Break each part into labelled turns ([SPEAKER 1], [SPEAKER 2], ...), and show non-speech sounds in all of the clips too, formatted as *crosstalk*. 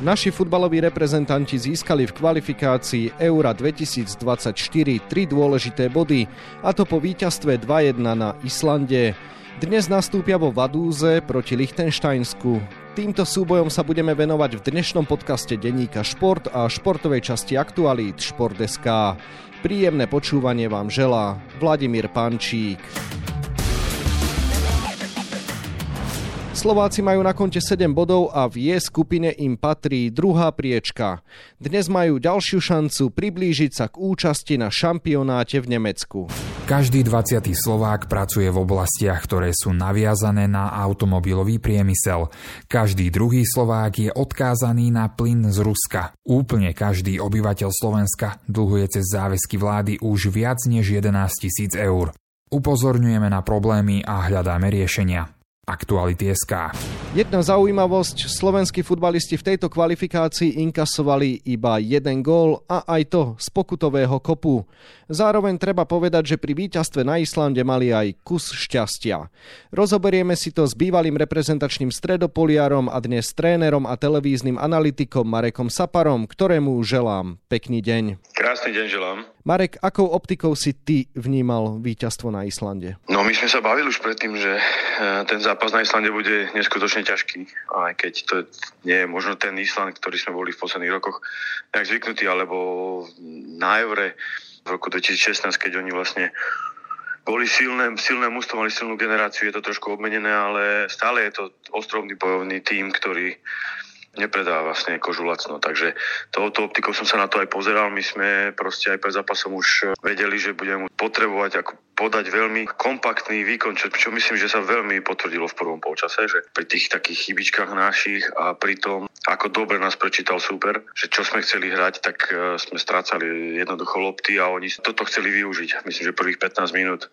[SPEAKER 1] Naši futbaloví reprezentanti získali v kvalifikácii Eura 2024 tri dôležité body, a to po víťazstve 2-1 na Islande. Dnes nastúpia vo Vadúze proti Lichtensteinsku. Týmto súbojom sa budeme venovať v dnešnom podcaste denníka Šport a športovej časti aktualít Šport.sk. Príjemné počúvanie vám želá Vladimír Pančík. Slováci majú na konte 7 bodov a v je skupine im patrí druhá priečka. Dnes majú ďalšiu šancu priblížiť sa k účasti na šampionáte v Nemecku.
[SPEAKER 2] Každý 20. Slovák pracuje v oblastiach, ktoré sú naviazané na automobilový priemysel. Každý druhý Slovák je odkázaný na plyn z Ruska. Úplne každý obyvateľ Slovenska dlhuje cez záväzky vlády už viac než 11 tisíc eur. Upozorňujeme na problémy a hľadáme riešenia. Aktuality.sk
[SPEAKER 1] Jedna zaujímavosť, slovenskí futbalisti v tejto kvalifikácii inkasovali iba jeden gól a aj to z pokutového kopu. Zároveň treba povedať, že pri víťazstve na Islande mali aj kus šťastia. Rozoberieme si to s bývalým reprezentačným stredopoliarom a dnes trénerom a televíznym analytikom Marekom Saparom, ktorému želám pekný deň.
[SPEAKER 3] Krásny deň želám.
[SPEAKER 1] Marek, akou optikou si ty vnímal víťazstvo na Islande?
[SPEAKER 3] No my sme sa bavili už predtým, že e, ten zápas na Islande bude neskutočne ťažký, aj keď to nie je možno ten Island, ktorý sme boli v posledných rokoch tak zvyknutí, alebo na Eure v roku 2016, keď oni vlastne boli silné, silné mústvo, mali silnú generáciu, je to trošku obmenené, ale stále je to ostrovný bojovný tím, ktorý nepredá vlastne kožu lacno. Takže touto optikou som sa na to aj pozeral. My sme proste aj pred zápasom už vedeli, že budeme potrebovať ako podať veľmi kompaktný výkon, čo, čo myslím, že sa veľmi potvrdilo v prvom polčase, že pri tých takých chybičkách našich a pri tom, ako dobre nás prečítal super, že čo sme chceli hrať, tak e, sme strácali jednoducho lopty a oni toto chceli využiť. Myslím, že prvých 15 minút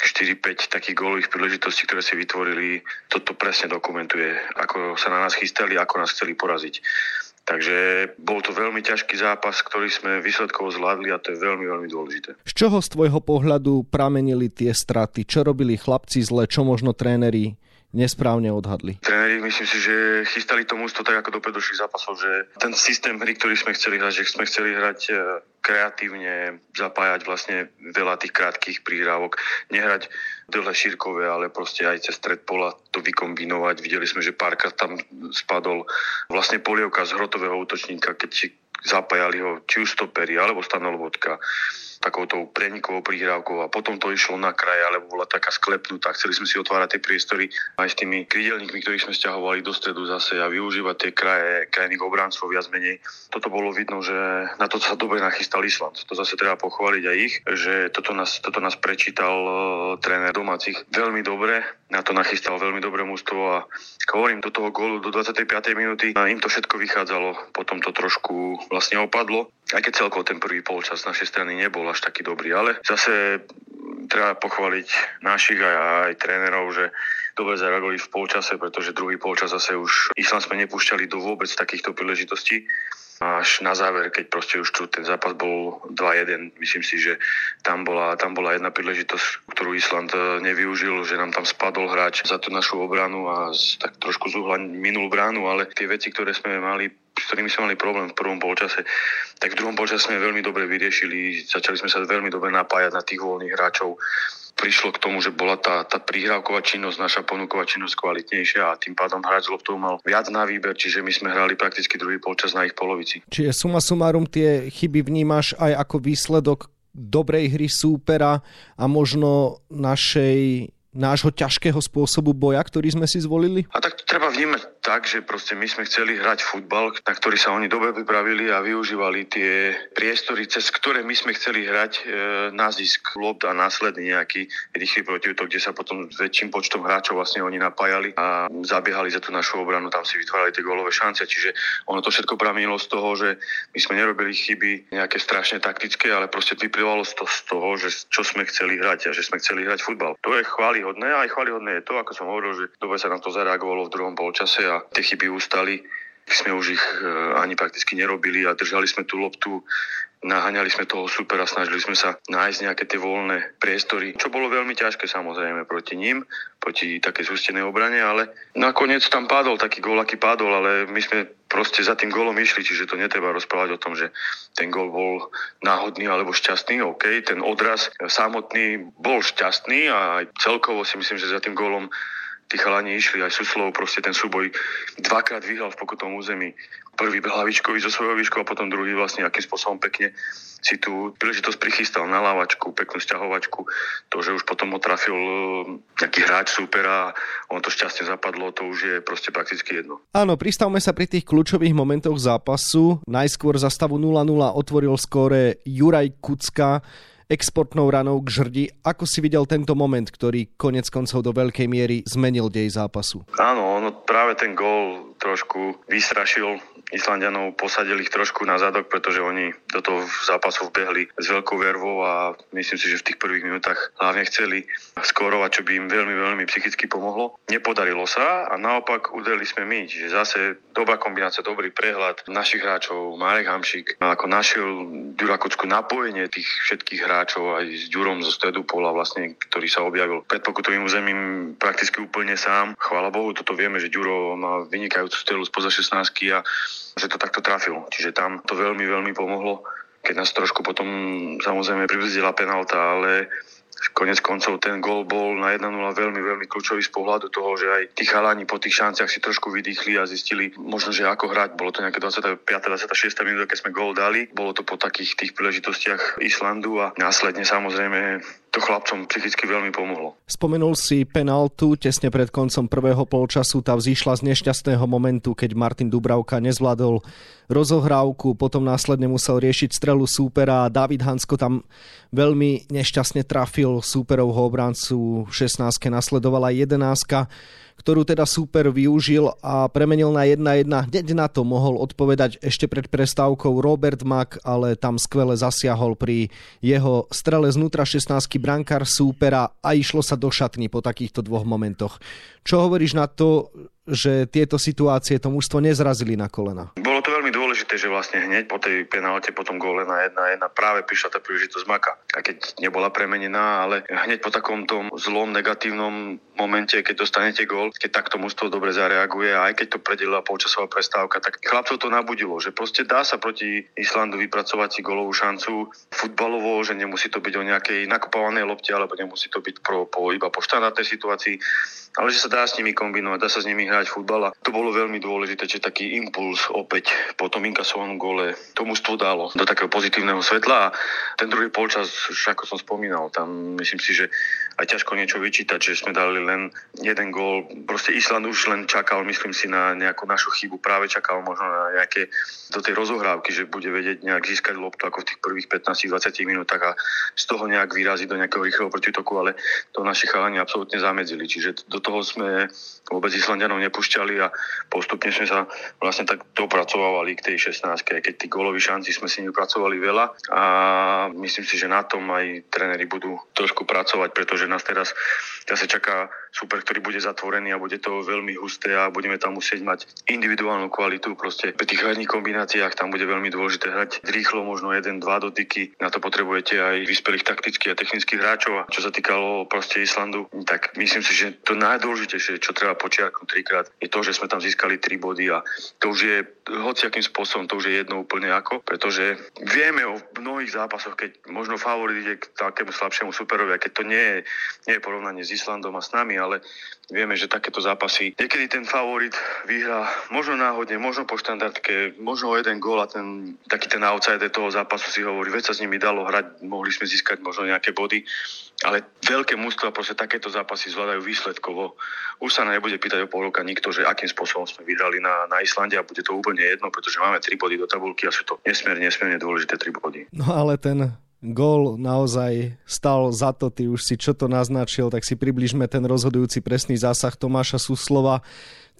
[SPEAKER 3] 4-5 takých gólových príležitostí, ktoré si vytvorili, toto presne dokumentuje, ako sa na nás chystali, ako nás chceli poraziť. Takže bol to veľmi ťažký zápas, ktorý sme výsledkovo zvládli a to je veľmi, veľmi dôležité.
[SPEAKER 1] Z čoho z tvojho pohľadu pramenili tie straty? Čo robili chlapci zle, čo možno tréneri nesprávne odhadli.
[SPEAKER 3] Tréneri myslím si, že chystali to mústvo tak ako do predošlých zápasov, že ten systém hry, ktorý sme chceli hrať, že sme chceli hrať e, kreatívne, zapájať vlastne veľa tých krátkých príhrávok, nehrať dlhé šírkové, ale proste aj cez stred pola to vykombinovať. Videli sme, že párkrát tam spadol vlastne polievka z hrotového útočníka, keď zapájali ho či už stopery alebo stanolovodka takouto prenikovou prihrávkou a potom to išlo na kraj, alebo bola taká sklepnutá. Chceli sme si otvárať tie priestory aj s tými krydelníkmi, ktorých sme stiahovali do stredu zase a využívať tie kraje krajných obrancov viac menej. Toto bolo vidno, že na to sa dobre nachystal Island. To zase treba pochváliť aj ich, že toto nás, toto nás prečítal uh, tréner domácich veľmi dobre, na to nachystal veľmi dobré mústvo a hovorím, do toho gólu do 25. minúty im to všetko vychádzalo, potom to trošku vlastne opadlo aj keď celkovo ten prvý polčas z našej strany nebol až taký dobrý, ale zase treba pochváliť našich aj, aj trénerov, že dobre zareagovali v polčase, pretože druhý polčas zase už Island sme nepúšťali do vôbec takýchto príležitostí. Až na záver, keď proste už tu ten zápas bol 2-1, myslím si, že tam bola, tam bola jedna príležitosť, ktorú Island e, nevyužil, že nám tam spadol hráč za tú našu obranu a tak trošku zúhla minul bránu, ale tie veci, ktoré sme mali s ktorými sme mali problém v prvom polčase, tak v druhom polčase sme veľmi dobre vyriešili, začali sme sa veľmi dobre napájať na tých voľných hráčov. Prišlo k tomu, že bola tá, tá prihrávková činnosť, naša ponuková činnosť kvalitnejšia a tým pádom hráč z loptou mal viac na výber, čiže my sme hrali prakticky druhý polčas na ich polovici.
[SPEAKER 1] Čiže suma sumárum tie chyby vnímaš aj ako výsledok dobrej hry súpera a možno našej nášho ťažkého spôsobu boja, ktorý sme si zvolili?
[SPEAKER 3] A tak treba vnímať tak, že proste my sme chceli hrať futbal, na ktorý sa oni dobre pripravili a využívali tie priestory, cez ktoré my sme chceli hrať e, na zisk lob a následný nejaký rýchly protiútok, kde sa potom s väčším počtom hráčov vlastne oni napájali a zabiehali za tú našu obranu, tam si vytvárali tie gólové šance, čiže ono to všetko pramenilo z toho, že my sme nerobili chyby nejaké strašne taktické, ale proste vyplývalo to z toho, že čo sme chceli hrať a že sme chceli hrať futbal. To je chválihodné a aj chválihodné je to, ako som hovoril, že dobre sa na to zareagovalo v druhom polčase a tie chyby ustali. Sme už ich e, ani prakticky nerobili a držali sme tú loptu naháňali sme toho super a snažili sme sa nájsť nejaké tie voľné priestory, čo bolo veľmi ťažké samozrejme proti ním, proti také zústenej obrane, ale nakoniec tam padol taký gól, aký padol, ale my sme proste za tým gólom išli, čiže to netreba rozprávať o tom, že ten gól bol náhodný alebo šťastný, OK, ten odraz samotný bol šťastný a aj celkovo si myslím, že za tým gólom tí chalani išli, aj Suslov proste ten súboj dvakrát vyhral v pokutom území. Prvý hlavičkový zo svojho výšku a potom druhý vlastne akým spôsobom pekne si tú príležitosť prichystal na lávačku, peknú sťahovačku. To, že už potom ho trafil e, nejaký hráč supera a on to šťastne zapadlo, to už je proste prakticky jedno.
[SPEAKER 1] Áno, pristavme sa pri tých kľúčových momentoch zápasu. Najskôr za stavu 0-0 otvoril skóre Juraj Kucka exportnou ranou k žrdi. Ako si videl tento moment, ktorý konec koncov do veľkej miery zmenil dej zápasu?
[SPEAKER 3] Áno, ono práve ten gól trošku vystrašil Islandianov posadili ich trošku na zadok, pretože oni do toho zápasu vbehli s veľkou vervou a myslím si, že v tých prvých minútach hlavne chceli skórovať, čo by im veľmi, veľmi psychicky pomohlo. Nepodarilo sa a naopak udeli sme my, čiže zase dobrá kombinácia, dobrý prehľad našich hráčov, Marek Hamšik, ako našiel Durakockú napojenie tých všetkých hráčov aj s Ďurom zo stredu pola vlastne, ktorý sa objavil pred pokutovým územím prakticky úplne sám. Chvála Bohu, toto vieme, že Ďuro má vynikajúcu strelu spoza 16 a že to takto trafil. Čiže tam to veľmi, veľmi pomohlo, keď nás trošku potom samozrejme pribrzdila penalta, ale konec koncov ten gol bol na 1-0 veľmi, veľmi kľúčový z pohľadu toho, že aj tí chalani po tých šanciach si trošku vydýchli a zistili možno, že ako hrať. Bolo to nejaké 25. 26. minúta, keď sme gol dali. Bolo to po takých tých príležitostiach Islandu a následne samozrejme to chlapcom psychicky veľmi pomohlo.
[SPEAKER 1] Spomenul si penaltu tesne pred koncom prvého polčasu. Tá vzýšla z nešťastného momentu, keď Martin Dubravka nezvládol rozohrávku, potom následne musel riešiť strelu súpera a David Hansko tam veľmi nešťastne trafil súperovho obrancu. V 16. nasledovala 11 ktorú teda super využil a premenil na 1-1. Hneď na to mohol odpovedať ešte pred prestávkou Robert Mack, ale tam skvele zasiahol pri jeho strele znútra 16 brankár súpera a išlo sa do šatny po takýchto dvoch momentoch. Čo hovoríš na to, že tieto situácie to mužstvo nezrazili na kolena?
[SPEAKER 3] Bolo to veľmi dôležité, že vlastne hneď po tej penálte, po tom góle na 1-1 práve prišla tá príležitosť Maka. A keď nebola premenená, ale hneď po takom tom zlom, negatívnom momente, keď dostanete gól, keď takto mužstvo dobre zareaguje a aj keď to predelila polčasová prestávka, tak chlapcov to nabudilo, že proste dá sa proti Islandu vypracovať si golovú šancu futbalovo, že nemusí to byť o nejakej nakopávanej lopte, alebo nemusí to byť pro, po, iba po štandardnej situácii, ale že sa dá s nimi kombinovať, dá sa s nimi hrať futbal a to bolo veľmi dôležité, že taký impuls opäť po tom inkasovanom gole to mužstvo dalo do takého pozitívneho svetla. A ten druhý polčas, ako som spomínal, tam myslím si, že aj ťažko niečo vyčítať, že sme dali len jeden gól. Proste Island už len čakal, myslím si, na nejakú našu chybu. Práve čakal možno na nejaké do tej rozohrávky, že bude vedieť nejak získať loptu ako v tých prvých 15-20 minútach a z toho nejak vyraziť do nejakého rýchleho protitoku, ale to naši chalani absolútne zamedzili. Čiže do toho sme vôbec Islandianov nepúšťali a postupne sme sa vlastne tak dopracovali k tej 16 aj keď tí góloví šanci sme si nepracovali veľa a myslím si, že na tom aj tréneri budú trošku pracovať, pretože nás teraz zase čaká super, ktorý bude zatvorený a bude to veľmi husté a budeme tam musieť mať individuálnu kvalitu. Proste pri tých hradných kombináciách tam bude veľmi dôležité hrať rýchlo, možno jeden, dva dotyky. Na to potrebujete aj vyspelých taktických a technických hráčov. A čo sa týkalo proste Islandu, tak myslím si, že to najdôležitejšie, čo treba počiarknúť trikrát, je to, že sme tam získali tri body a to už je hociakým spôsobom, to už je jedno úplne ako, pretože vieme o mnohých zápasoch, keď možno favorit ide k takému slabšiemu superovi, a keď to nie je, nie je porovnanie s Islandom a s nami, ale vieme, že takéto zápasy, niekedy ten favorit vyhrá možno náhodne, možno po štandardke, možno o jeden gól a ten, taký ten outsider toho zápasu si hovorí, veď sa s nimi dalo hrať, mohli sme získať možno nejaké body, ale veľké mústva proste takéto zápasy zvládajú výsledkovo. Už sa nebude pýtať o pol roka nikto, že akým spôsobom sme vyhrali na, na Islande a bude to úplne jedno, pretože máme tri body do tabulky a sú to nesmierne, nesmierne dôležité tri body.
[SPEAKER 1] No ale ten gól naozaj stal za to, ty už si čo to naznačil, tak si približme ten rozhodujúci presný zásah Tomáša Suslova.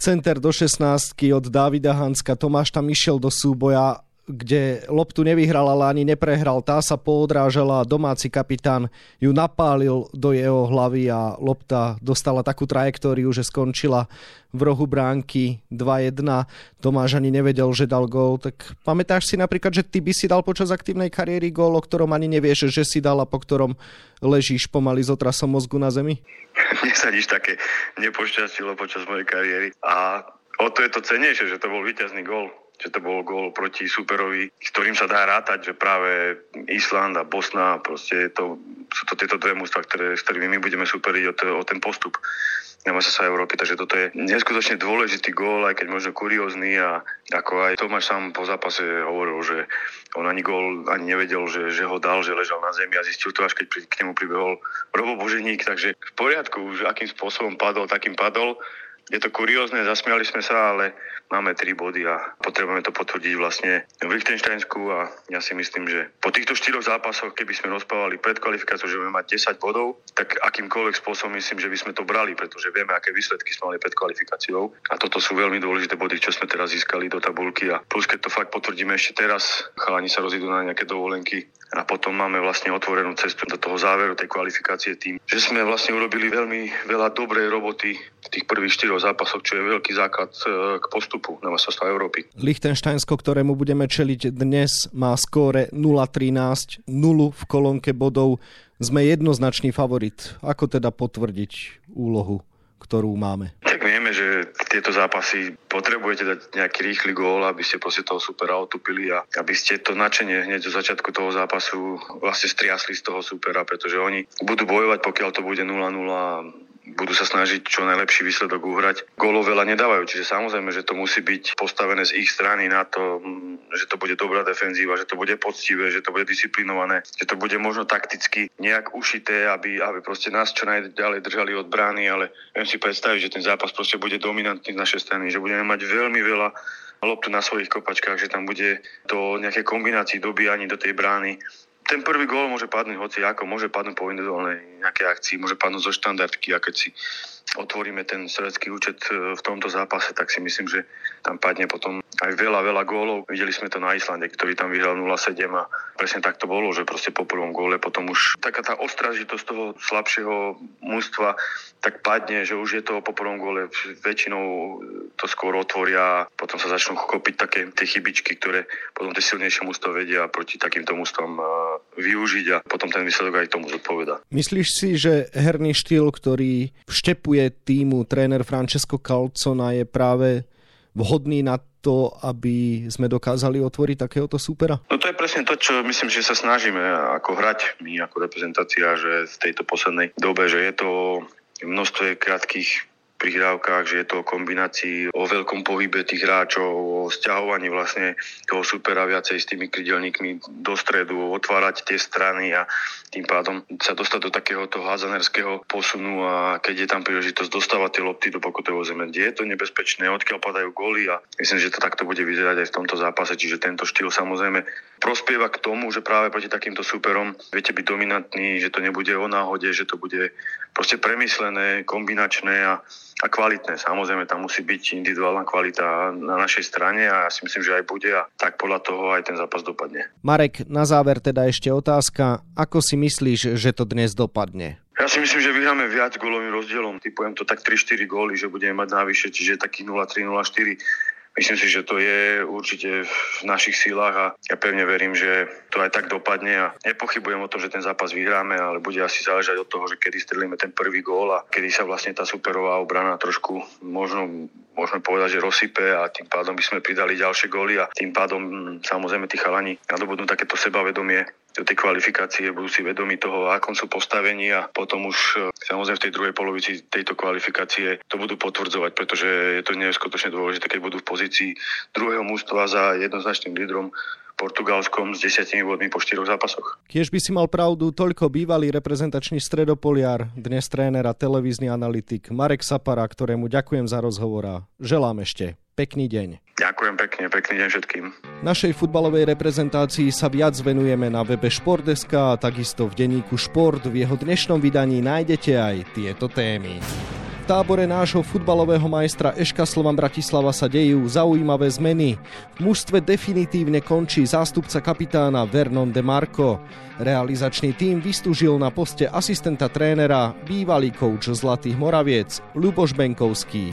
[SPEAKER 1] Center do 16 od Davida Hanska, Tomáš tam išiel do súboja, kde loptu nevyhral, ale ani neprehral. Tá sa poodrážala, domáci kapitán ju napálil do jeho hlavy a lopta dostala takú trajektóriu, že skončila v rohu bránky 2-1. Tomáš ani nevedel, že dal gól. Tak pamätáš si napríklad, že ty by si dal počas aktívnej kariéry gól, o ktorom ani nevieš, že si dal a po ktorom ležíš pomaly s otrasom mozgu na zemi? *laughs*
[SPEAKER 3] Mne sa nič také nepošťastilo počas mojej kariéry. A o to je to cenejšie, že to bol víťazný gól že to bol gól proti superovi, s ktorým sa dá rátať, že práve Island a Bosna, proste to, sú to tieto dve mústva, ktoré, s ktorými my budeme superiť o, to, o ten postup. Na sa Európy, takže toto je neskutočne dôležitý gól, aj keď možno kuriózny a ako aj Tomáš sám po zápase hovoril, že on ani gól ani nevedel, že, že ho dal, že ležal na zemi a zistil to až keď k nemu pribehol Robo Boženík, takže v poriadku, že akým spôsobom padol, takým padol je to kuriózne, zasmiali sme sa, ale máme tri body a potrebujeme to potvrdiť vlastne v Lichtensteinsku a ja si myslím, že po týchto štyroch zápasoch, keby sme rozpávali pred kvalifikáciou, že budeme mať 10 bodov, tak akýmkoľvek spôsobom myslím, že by sme to brali, pretože vieme, aké výsledky sme mali pred kvalifikáciou. A toto sú veľmi dôležité body, čo sme teraz získali do tabulky. A plus keď to fakt potvrdíme ešte teraz, chalani sa rozídu na nejaké dovolenky a potom máme vlastne otvorenú cestu do toho záveru tej kvalifikácie tým, že sme vlastne urobili veľmi veľa dobrej roboty v tých prvých štyroch zápasoch, čo je veľký základ e, k postupu na majstrovstvá Európy.
[SPEAKER 1] Lichtensteinsko, ktorému budeme čeliť dnes, má skóre 0-13, 0 v kolónke bodov. Sme jednoznačný favorit. Ako teda potvrdiť úlohu, ktorú máme?
[SPEAKER 3] Tak vieme, že tieto zápasy potrebujete dať nejaký rýchly gól, aby ste proste toho supera otupili a aby ste to načenie hneď zo začiatku toho zápasu vlastne striasli z toho supera, pretože oni budú bojovať, pokiaľ to bude 0-0 budú sa snažiť čo najlepší výsledok uhrať. Gólov veľa nedávajú, čiže samozrejme, že to musí byť postavené z ich strany na to, že to bude dobrá defenzíva, že to bude poctivé, že to bude disciplinované, že to bude možno takticky nejak ušité, aby, aby proste nás čo najďalej držali od brány, ale viem si predstaviť, že ten zápas proste bude dominantný z našej strany, že budeme mať veľmi veľa loptu na svojich kopačkách, že tam bude to nejaké kombinácii dobíjaní do tej brány ten prvý gól môže padnúť hoci ako, môže padnúť po individuálnej nejakej akcii, môže padnúť zo štandardky a keď si otvoríme ten stredecký účet e, v tomto zápase, tak si myslím, že tam padne potom aj veľa, veľa gólov. Videli sme to na Islande, ktorý tam vyhral 0-7 a presne tak to bolo, že proste po prvom góle potom už taká tá ostražitosť toho slabšieho mústva tak padne, že už je to po prvom góle väčšinou to skôr otvoria potom sa začnú chopiť také tie chybičky, ktoré potom tie silnejšie mústvo vedia proti takýmto mústvom využiť a potom ten výsledok aj tomu zodpoveda.
[SPEAKER 1] Myslíš si, že herný štýl, ktorý vštepuje týmu tréner Francesco Calcona je práve vhodný na to, aby sme dokázali otvoriť takéhoto supera?
[SPEAKER 3] No to je presne to, čo myslím, že sa snažíme ako hrať my ako reprezentácia, že v tejto poslednej dobe, že je to množstvo krátkých prihrávkach, že je to o kombinácii, o veľkom pohybe tých hráčov, o stiahovaní vlastne toho supera viacej s tými krydelníkmi do stredu, otvárať tie strany a tým pádom sa dostať do takého toho házanerského posunu a keď je tam príležitosť dostávať tie lopty do pokutového zeme, kde je to nebezpečné, odkiaľ padajú góly a myslím, že to takto bude vyzerať aj v tomto zápase, čiže tento štýl samozrejme prospieva k tomu, že práve proti takýmto superom viete byť dominantný, že to nebude o náhode, že to bude proste premyslené, kombinačné a, a kvalitné. Samozrejme, tam musí byť individuálna kvalita na našej strane a ja si myslím, že aj bude a tak podľa toho aj ten zápas dopadne.
[SPEAKER 1] Marek, na záver teda ešte otázka. Ako si myslíš, že to dnes dopadne?
[SPEAKER 3] Ja si myslím, že vyhráme viac gólovým rozdielom. Typujem to tak 3-4 góly, že budeme mať navyše, čiže taký 0-3, 0-4 Myslím si, že to je určite v našich sílach a ja pevne verím, že to aj tak dopadne a nepochybujem o tom, že ten zápas vyhráme, ale bude asi záležať od toho, že kedy strelíme ten prvý gól a kedy sa vlastne tá superová obrana trošku možno môžeme povedať, že rozsype a tým pádom by sme pridali ďalšie góly a tým pádom samozrejme tí chalani nadobudnú takéto sebavedomie. do tej kvalifikácie, budú si vedomi toho, akom sú postavení a potom už e, samozrejme v tej druhej polovici tejto kvalifikácie to budú potvrdzovať, pretože je to neskutočne dôležité, keď budú v pozícii druhého mústva za jednoznačným lídrom Portugalskom s desiatimi bodmi po štyroch zápasoch.
[SPEAKER 1] Kiež by si mal pravdu, toľko bývalý reprezentačný stredopoliar, dnes tréner a televízny analytik Marek Sapara, ktorému ďakujem za rozhovor a želám ešte pekný deň.
[SPEAKER 3] Ďakujem pekne, pekný deň všetkým.
[SPEAKER 1] Našej futbalovej reprezentácii sa viac venujeme na webe Športdeska a takisto v denníku Šport. V jeho dnešnom vydaní nájdete aj tieto témy. V tábore nášho futbalového majstra Eška Slovan Bratislava sa dejú zaujímavé zmeny. V mužstve definitívne končí zástupca kapitána Vernon de Marco. Realizačný tím vystúžil na poste asistenta trénera bývalý kouč Zlatých Moraviec Luboš Benkovský.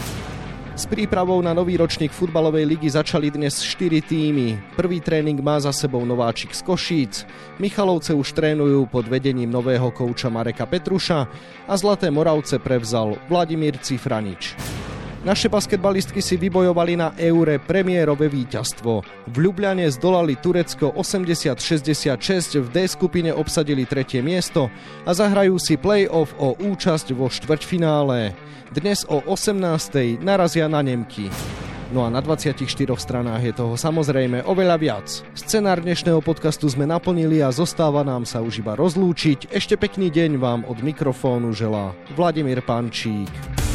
[SPEAKER 1] S prípravou na nový ročník futbalovej ligy začali dnes 4 týmy. Prvý tréning má za sebou nováčik z Košíc. Michalovce už trénujú pod vedením nového kouča Mareka Petruša a Zlaté Moravce prevzal Vladimír Cifranič. Naše basketbalistky si vybojovali na Eure premiérové víťazstvo. V Ljubljane zdolali Turecko 80-66, v D skupine obsadili tretie miesto a zahrajú si play-off o účasť vo štvrťfinále. Dnes o 18. narazia na Nemky. No a na 24 stranách je toho samozrejme oveľa viac. Scenár dnešného podcastu sme naplnili a zostáva nám sa už iba rozlúčiť. Ešte pekný deň vám od mikrofónu želá Vladimír Pančík.